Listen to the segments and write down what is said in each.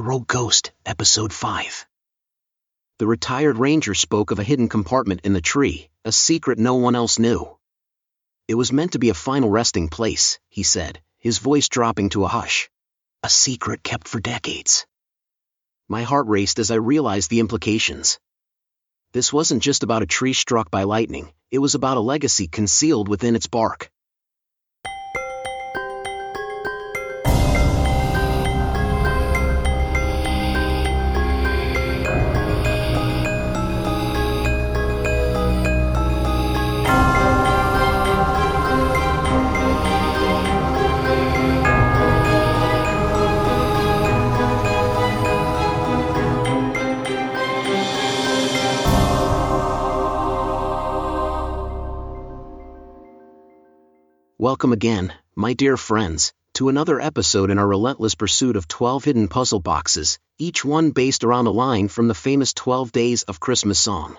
The Rogue Ghost, Episode 5. The retired ranger spoke of a hidden compartment in the tree, a secret no one else knew. It was meant to be a final resting place, he said, his voice dropping to a hush. A secret kept for decades. My heart raced as I realized the implications. This wasn't just about a tree struck by lightning, it was about a legacy concealed within its bark. Welcome again, my dear friends, to another episode in our relentless pursuit of 12 hidden puzzle boxes, each one based around a line from the famous 12 Days of Christmas song.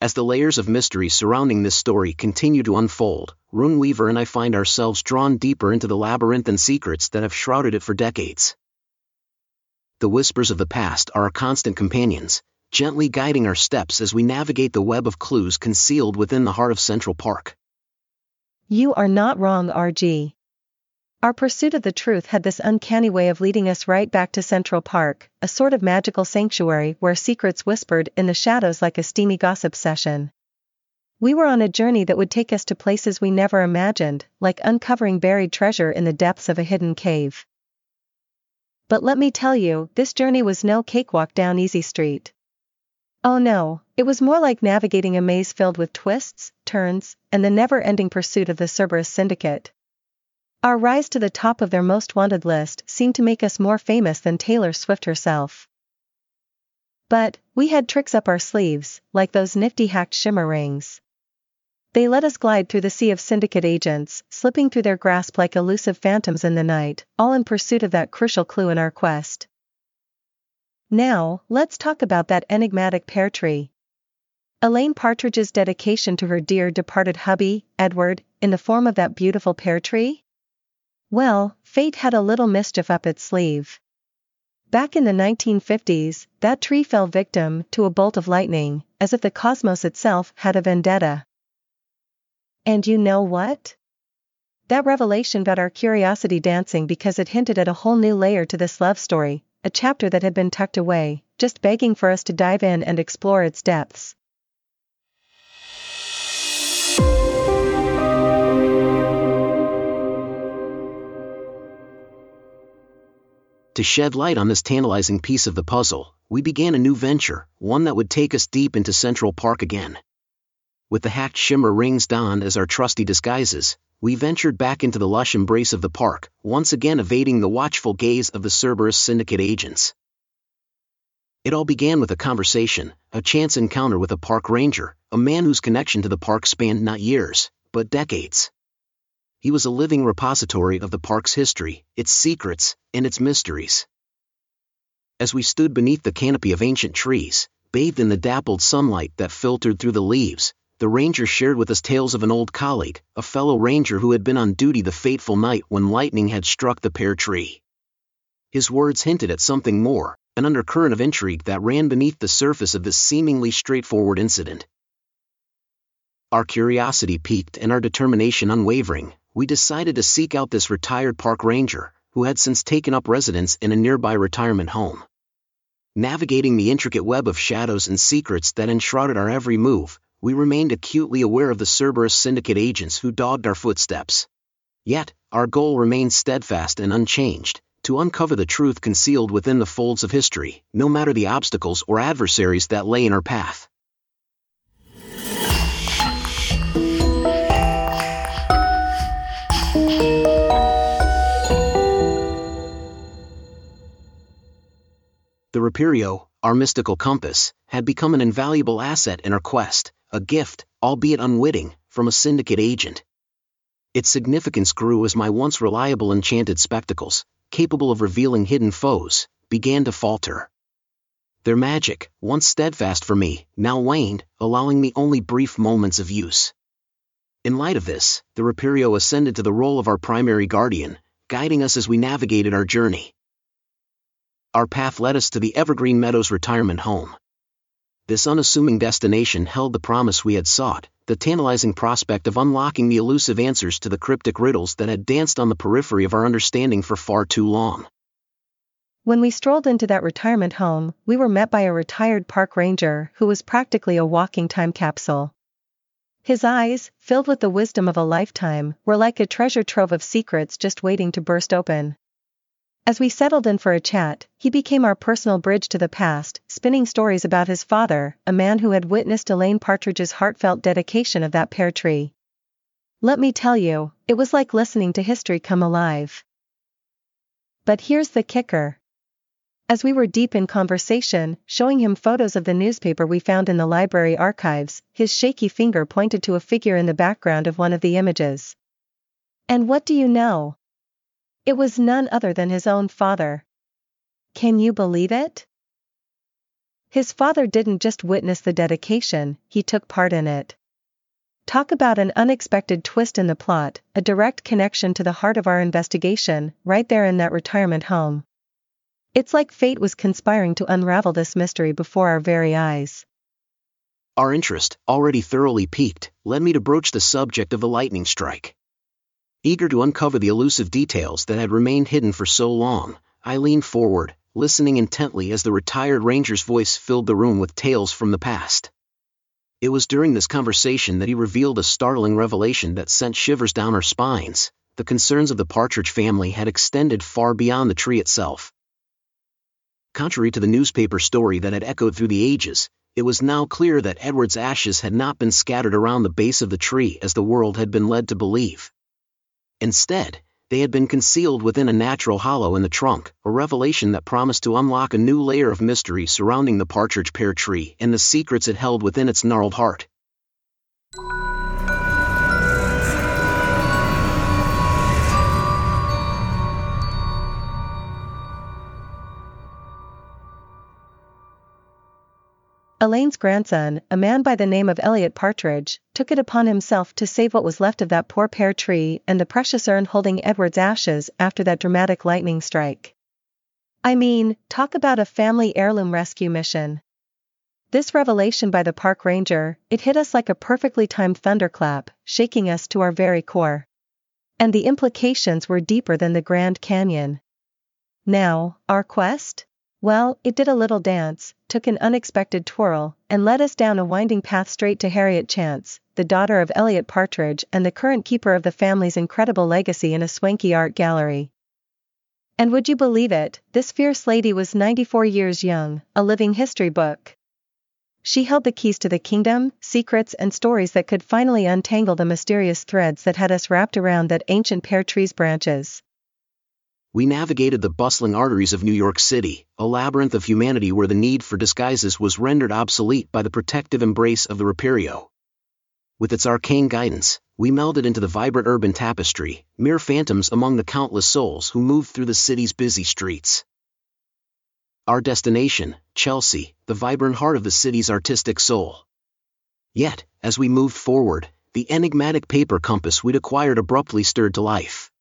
As the layers of mystery surrounding this story continue to unfold, Runeweaver and I find ourselves drawn deeper into the labyrinthine secrets that have shrouded it for decades. The whispers of the past are our constant companions, gently guiding our steps as we navigate the web of clues concealed within the heart of Central Park. You are not wrong, RG. Our pursuit of the truth had this uncanny way of leading us right back to Central Park, a sort of magical sanctuary where secrets whispered in the shadows like a steamy gossip session. We were on a journey that would take us to places we never imagined, like uncovering buried treasure in the depths of a hidden cave. But let me tell you, this journey was no cakewalk down Easy Street. Oh no, it was more like navigating a maze filled with twists, turns, and the never-ending pursuit of the Cerberus Syndicate. Our rise to the top of their most wanted list seemed to make us more famous than Taylor Swift herself. But, we had tricks up our sleeves, like those nifty hacked shimmer rings. They let us glide through the sea of syndicate agents, slipping through their grasp like elusive phantoms in the night, all in pursuit of that crucial clue in our quest. Now, let's talk about that enigmatic pear tree. Elaine Partridge's dedication to her dear departed hubby, Edward, in the form of that beautiful pear tree? Well, fate had a little mischief up its sleeve. Back in the 1950s, that tree fell victim to a bolt of lightning, as if the cosmos itself had a vendetta. And you know what? That revelation got our curiosity dancing because it hinted at a whole new layer to this love story, a chapter that had been tucked away, just begging for us to dive in and explore its depths. To shed light on this tantalizing piece of the puzzle, we began a new venture, one that would take us deep into Central Park again. With the hacked shimmer rings donned as our trusty disguises, we ventured back into the lush embrace of the park, once again evading the watchful gaze of the Cerberus Syndicate agents. It all began with a conversation, a chance encounter with a park ranger, a man whose connection to the park spanned not years, but decades. He was a living repository of the park's history, its secrets, and its mysteries. As we stood beneath the canopy of ancient trees, bathed in the dappled sunlight that filtered through the leaves, the ranger shared with us tales of an old colleague, a fellow ranger who had been on duty the fateful night when lightning had struck the pear tree. His words hinted at something more, an undercurrent of intrigue that ran beneath the surface of this seemingly straightforward incident. Our curiosity piqued and our determination unwavering, we decided to seek out this retired park ranger, who had since taken up residence in a nearby retirement home. Navigating the intricate web of shadows and secrets that enshrouded our every move, we remained acutely aware of the Cerberus syndicate agents who dogged our footsteps. Yet, our goal remained steadfast and unchanged, to uncover the truth concealed within the folds of history, no matter the obstacles or adversaries that lay in our path. The Rapirio, our mystical compass, had become an invaluable asset in our quest, a gift, albeit unwitting, from a syndicate agent. Its significance grew as my once reliable enchanted spectacles, capable of revealing hidden foes, began to falter. Their magic, once steadfast for me, now waned, allowing me only brief moments of use. In light of this, the Rapirio ascended to the role of our primary guardian, guiding us as we navigated our journey. Our path led us to the Evergreen Meadows retirement home. This unassuming destination held the promise we had sought, the tantalizing prospect of unlocking the elusive answers to the cryptic riddles that had danced on the periphery of our understanding for far too long. When we strolled into that retirement home, we were met by a retired park ranger who was practically a walking time capsule. His eyes, filled with the wisdom of a lifetime, were like a treasure trove of secrets just waiting to burst open. As we settled in for a chat, he became our personal bridge to the past, spinning stories about his father, a man who had witnessed Elaine Partridge's heartfelt dedication of that pear tree. Let me tell you, it was like listening to history come alive. But here's the kicker. As we were deep in conversation, showing him photos of the newspaper we found in the library archives, his shaky finger pointed to a figure in the background of one of the images. And what do you know? It was none other than his own father. Can you believe it? His father didn't just witness the dedication, he took part in it. Talk about an unexpected twist in the plot, a direct connection to the heart of our investigation, right there in that retirement home. It's like fate was conspiring to unravel this mystery before our very eyes. Our interest, already thoroughly piqued, led me to broach the subject of the lightning strike. Eager to uncover the elusive details that had remained hidden for so long, I leaned forward, listening intently as the retired ranger's voice filled the room with tales from the past. It was during this conversation that he revealed a startling revelation that sent shivers down our spines. The concerns of the Partridge family had extended far beyond the tree itself. Contrary to the newspaper story that had echoed through the ages, it was now clear that Edward's ashes had not been scattered around the base of the tree as the world had been led to believe. Instead, they had been concealed within a natural hollow in the trunk, a revelation that promised to unlock a new layer of mystery surrounding the partridge pear tree and the secrets it held within its gnarled heart. Elaine's grandson, a man by the name of Elliot Partridge, took it upon himself to save what was left of that poor pear tree and the precious urn holding Edward's ashes after that dramatic lightning strike. I mean, talk about a family heirloom rescue mission. This revelation by the park ranger, it hit us like a perfectly timed thunderclap, shaking us to our very core. And the implications were deeper than the Grand Canyon. Now, our quest? Well, it did a little dance, took an unexpected twirl, and led us down a winding path straight to Harriet Chance, the daughter of Elliot Partridge and the current keeper of the family's incredible legacy in a swanky art gallery. And would you believe it, this fierce lady was 94 years young, a living history book. She held the keys to the kingdom, secrets and stories that could finally untangle the mysterious threads that had us wrapped around that ancient pear tree's branches we navigated the bustling arteries of New York City, a labyrinth of humanity where the need for disguises was rendered obsolete by the protective embrace of the Rapario. With its arcane guidance, we melded into the vibrant urban tapestry, mere phantoms among the countless souls who moved through the city's busy streets. Our destination, Chelsea, the vibrant heart of the city's artistic soul. Yet, as we moved forward, the enigmatic paper compass we'd acquired abruptly stirred to life.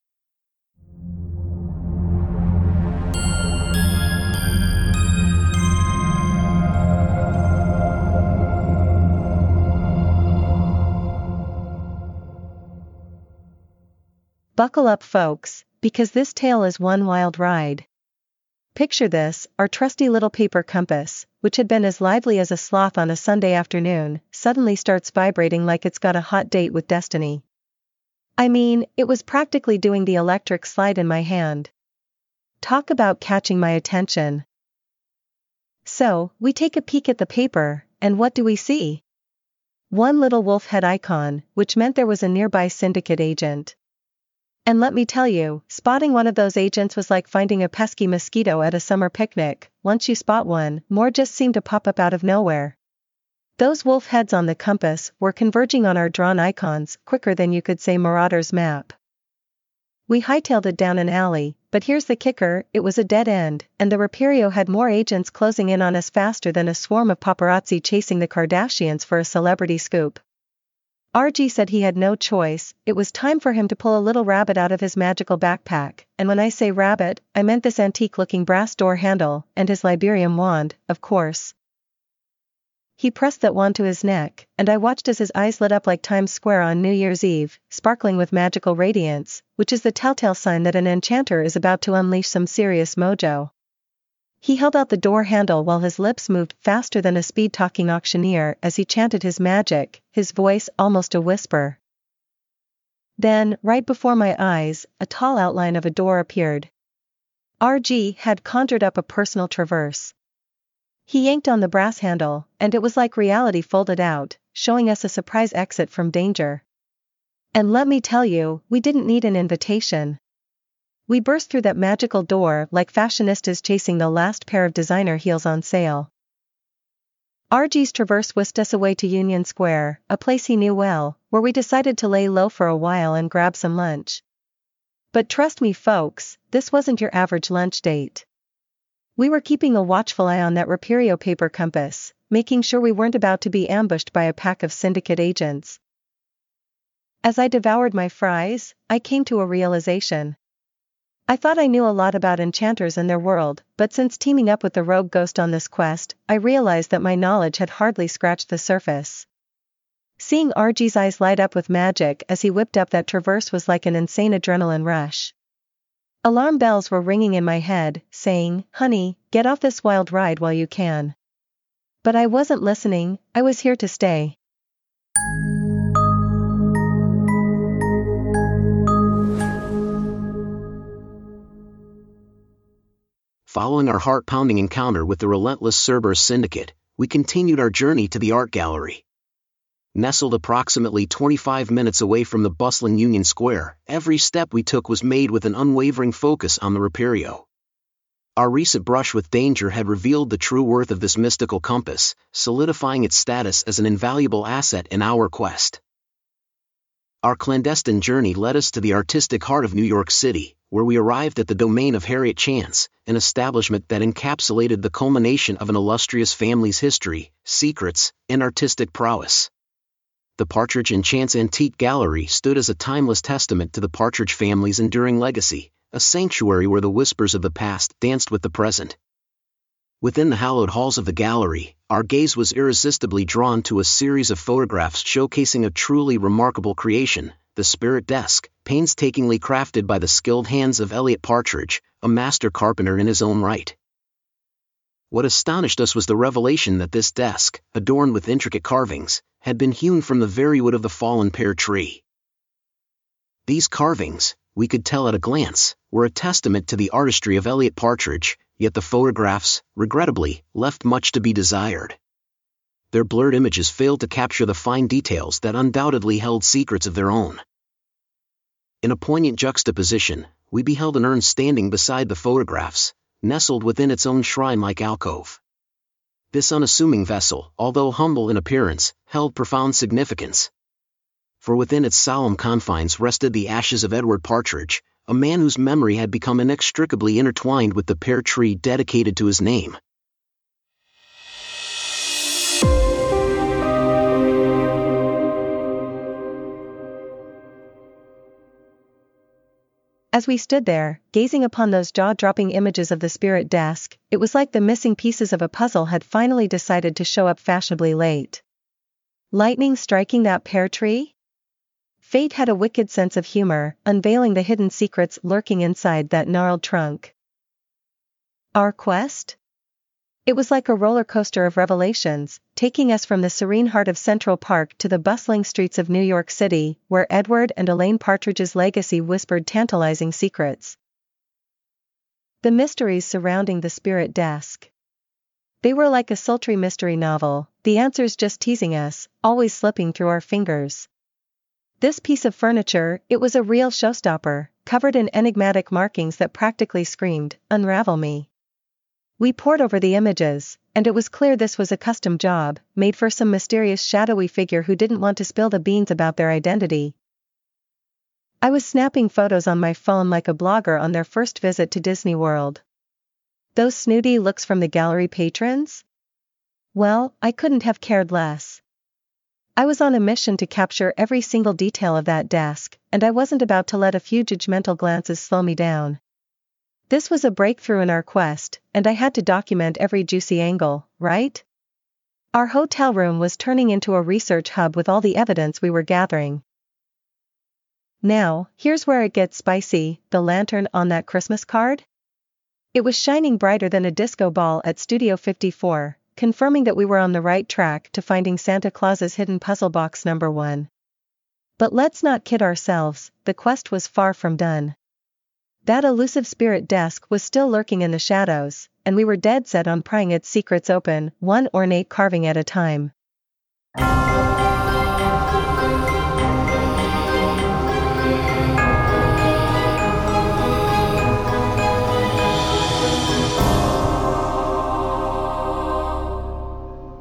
Buckle up folks, because this tale is one wild ride. Picture this, our trusty little paper compass, which had been as lively as a sloth on a Sunday afternoon, suddenly starts vibrating like it's got a hot date with destiny. I mean, it was practically doing the electric slide in my hand. Talk about catching my attention. So, we take a peek at the paper, and what do we see? One little wolf head icon, which meant there was a nearby syndicate agent. And let me tell you, spotting one of those agents was like finding a pesky mosquito at a summer picnic, once you spot one, more just seem to pop up out of nowhere. Those wolf heads on the compass were converging on our drawn icons quicker than you could say Marauder's map. We hightailed it down an alley, but here's the kicker, it was a dead end, and the Rapario had more agents closing in on us faster than a swarm of paparazzi chasing the Kardashians for a celebrity scoop. RG said he had no choice, it was time for him to pull a little rabbit out of his magical backpack, and when I say rabbit, I meant this antique looking brass door handle, and his Liberium wand, of course. He pressed that wand to his neck, and I watched as his eyes lit up like Times Square on New Year's Eve, sparkling with magical radiance, which is the telltale sign that an enchanter is about to unleash some serious mojo. He held out the door handle while his lips moved faster than a speed talking auctioneer as he chanted his magic, his voice almost a whisper. Then, right before my eyes, a tall outline of a door appeared. RG had conjured up a personal traverse. He yanked on the brass handle, and it was like reality folded out, showing us a surprise exit from danger. And let me tell you, we didn't need an invitation. We burst through that magical door like fashionistas chasing the last pair of designer heels on sale. RG's traverse whisked us away to Union Square, a place he knew well, where we decided to lay low for a while and grab some lunch. But trust me folks, this wasn't your average lunch date. We were keeping a watchful eye on that Rapierio paper compass, making sure we weren't about to be ambushed by a pack of syndicate agents. As I devoured my fries, I came to a realization. I thought I knew a lot about enchanters and their world, but since teaming up with the rogue ghost on this quest, I realized that my knowledge had hardly scratched the surface. Seeing RG's eyes light up with magic as he whipped up that traverse was like an insane adrenaline rush. Alarm bells were ringing in my head, saying, Honey, get off this wild ride while you can. But I wasn't listening, I was here to stay. Following our heart-pounding encounter with the relentless Cerberus Syndicate, we continued our journey to the art gallery. Nestled approximately 25 minutes away from the bustling Union Square, every step we took was made with an unwavering focus on the Rapierio. Our recent brush with danger had revealed the true worth of this mystical compass, solidifying its status as an invaluable asset in our quest. Our clandestine journey led us to the artistic heart of New York City, where we arrived at the domain of Harriet Chance, an establishment that encapsulated the culmination of an illustrious family's history, secrets, and artistic prowess. The Partridge and Chance Antique Gallery stood as a timeless testament to the Partridge family's enduring legacy, a sanctuary where the whispers of the past danced with the present. Within the hallowed halls of the gallery, our gaze was irresistibly drawn to a series of photographs showcasing a truly remarkable creation, the Spirit Desk, painstakingly crafted by the skilled hands of Elliot Partridge, a master carpenter in his own right. What astonished us was the revelation that this desk, adorned with intricate carvings, had been hewn from the very wood of the fallen pear tree. These carvings, we could tell at a glance, were a testament to the artistry of Elliot Partridge, yet the photographs, regrettably, left much to be desired. Their blurred images failed to capture the fine details that undoubtedly held secrets of their own. In a poignant juxtaposition, we beheld an urn standing beside the photographs, nestled within its own shrine-like alcove. This unassuming vessel, although humble in appearance, held profound significance. For within its solemn confines rested the ashes of Edward Partridge, a man whose memory had become inextricably intertwined with the pear tree dedicated to his name. As we stood there, gazing upon those jaw-dropping images of the spirit desk, it was like the missing pieces of a puzzle had finally decided to show up fashionably late. Lightning striking that pear tree? Fate had a wicked sense of humor, unveiling the hidden secrets lurking inside that gnarled trunk. Our quest? It was like a roller coaster of revelations, taking us from the serene heart of Central Park to the bustling streets of New York City, where Edward and Elaine Partridge's legacy whispered tantalizing secrets. The mysteries surrounding the spirit desk. They were like a sultry mystery novel, the answers just teasing us, always slipping through our fingers. This piece of furniture, it was a real showstopper, covered in enigmatic markings that practically screamed, Unravel me. We pored over the images, and it was clear this was a custom job, made for some mysterious shadowy figure who didn't want to spill the beans about their identity. I was snapping photos on my phone like a blogger on their first visit to Disney World. Those snooty looks from the gallery patrons? Well, I couldn't have cared less. I was on a mission to capture every single detail of that desk, and I wasn't about to let a few judgmental glances slow me down. This was a breakthrough in our quest, and I had to document every juicy angle, right? Our hotel room was turning into a research hub with all the evidence we were gathering. Now, here's where it gets spicy the lantern on that Christmas card? It was shining brighter than a disco ball at Studio 54, confirming that we were on the right track to finding Santa Claus's hidden puzzle box number one. But let's not kid ourselves, the quest was far from done. That elusive spirit desk was still lurking in the shadows, and we were dead set on prying its secrets open, one ornate carving at a time.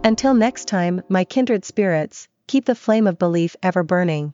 Until next time, my kindred spirits, keep the flame of belief ever burning.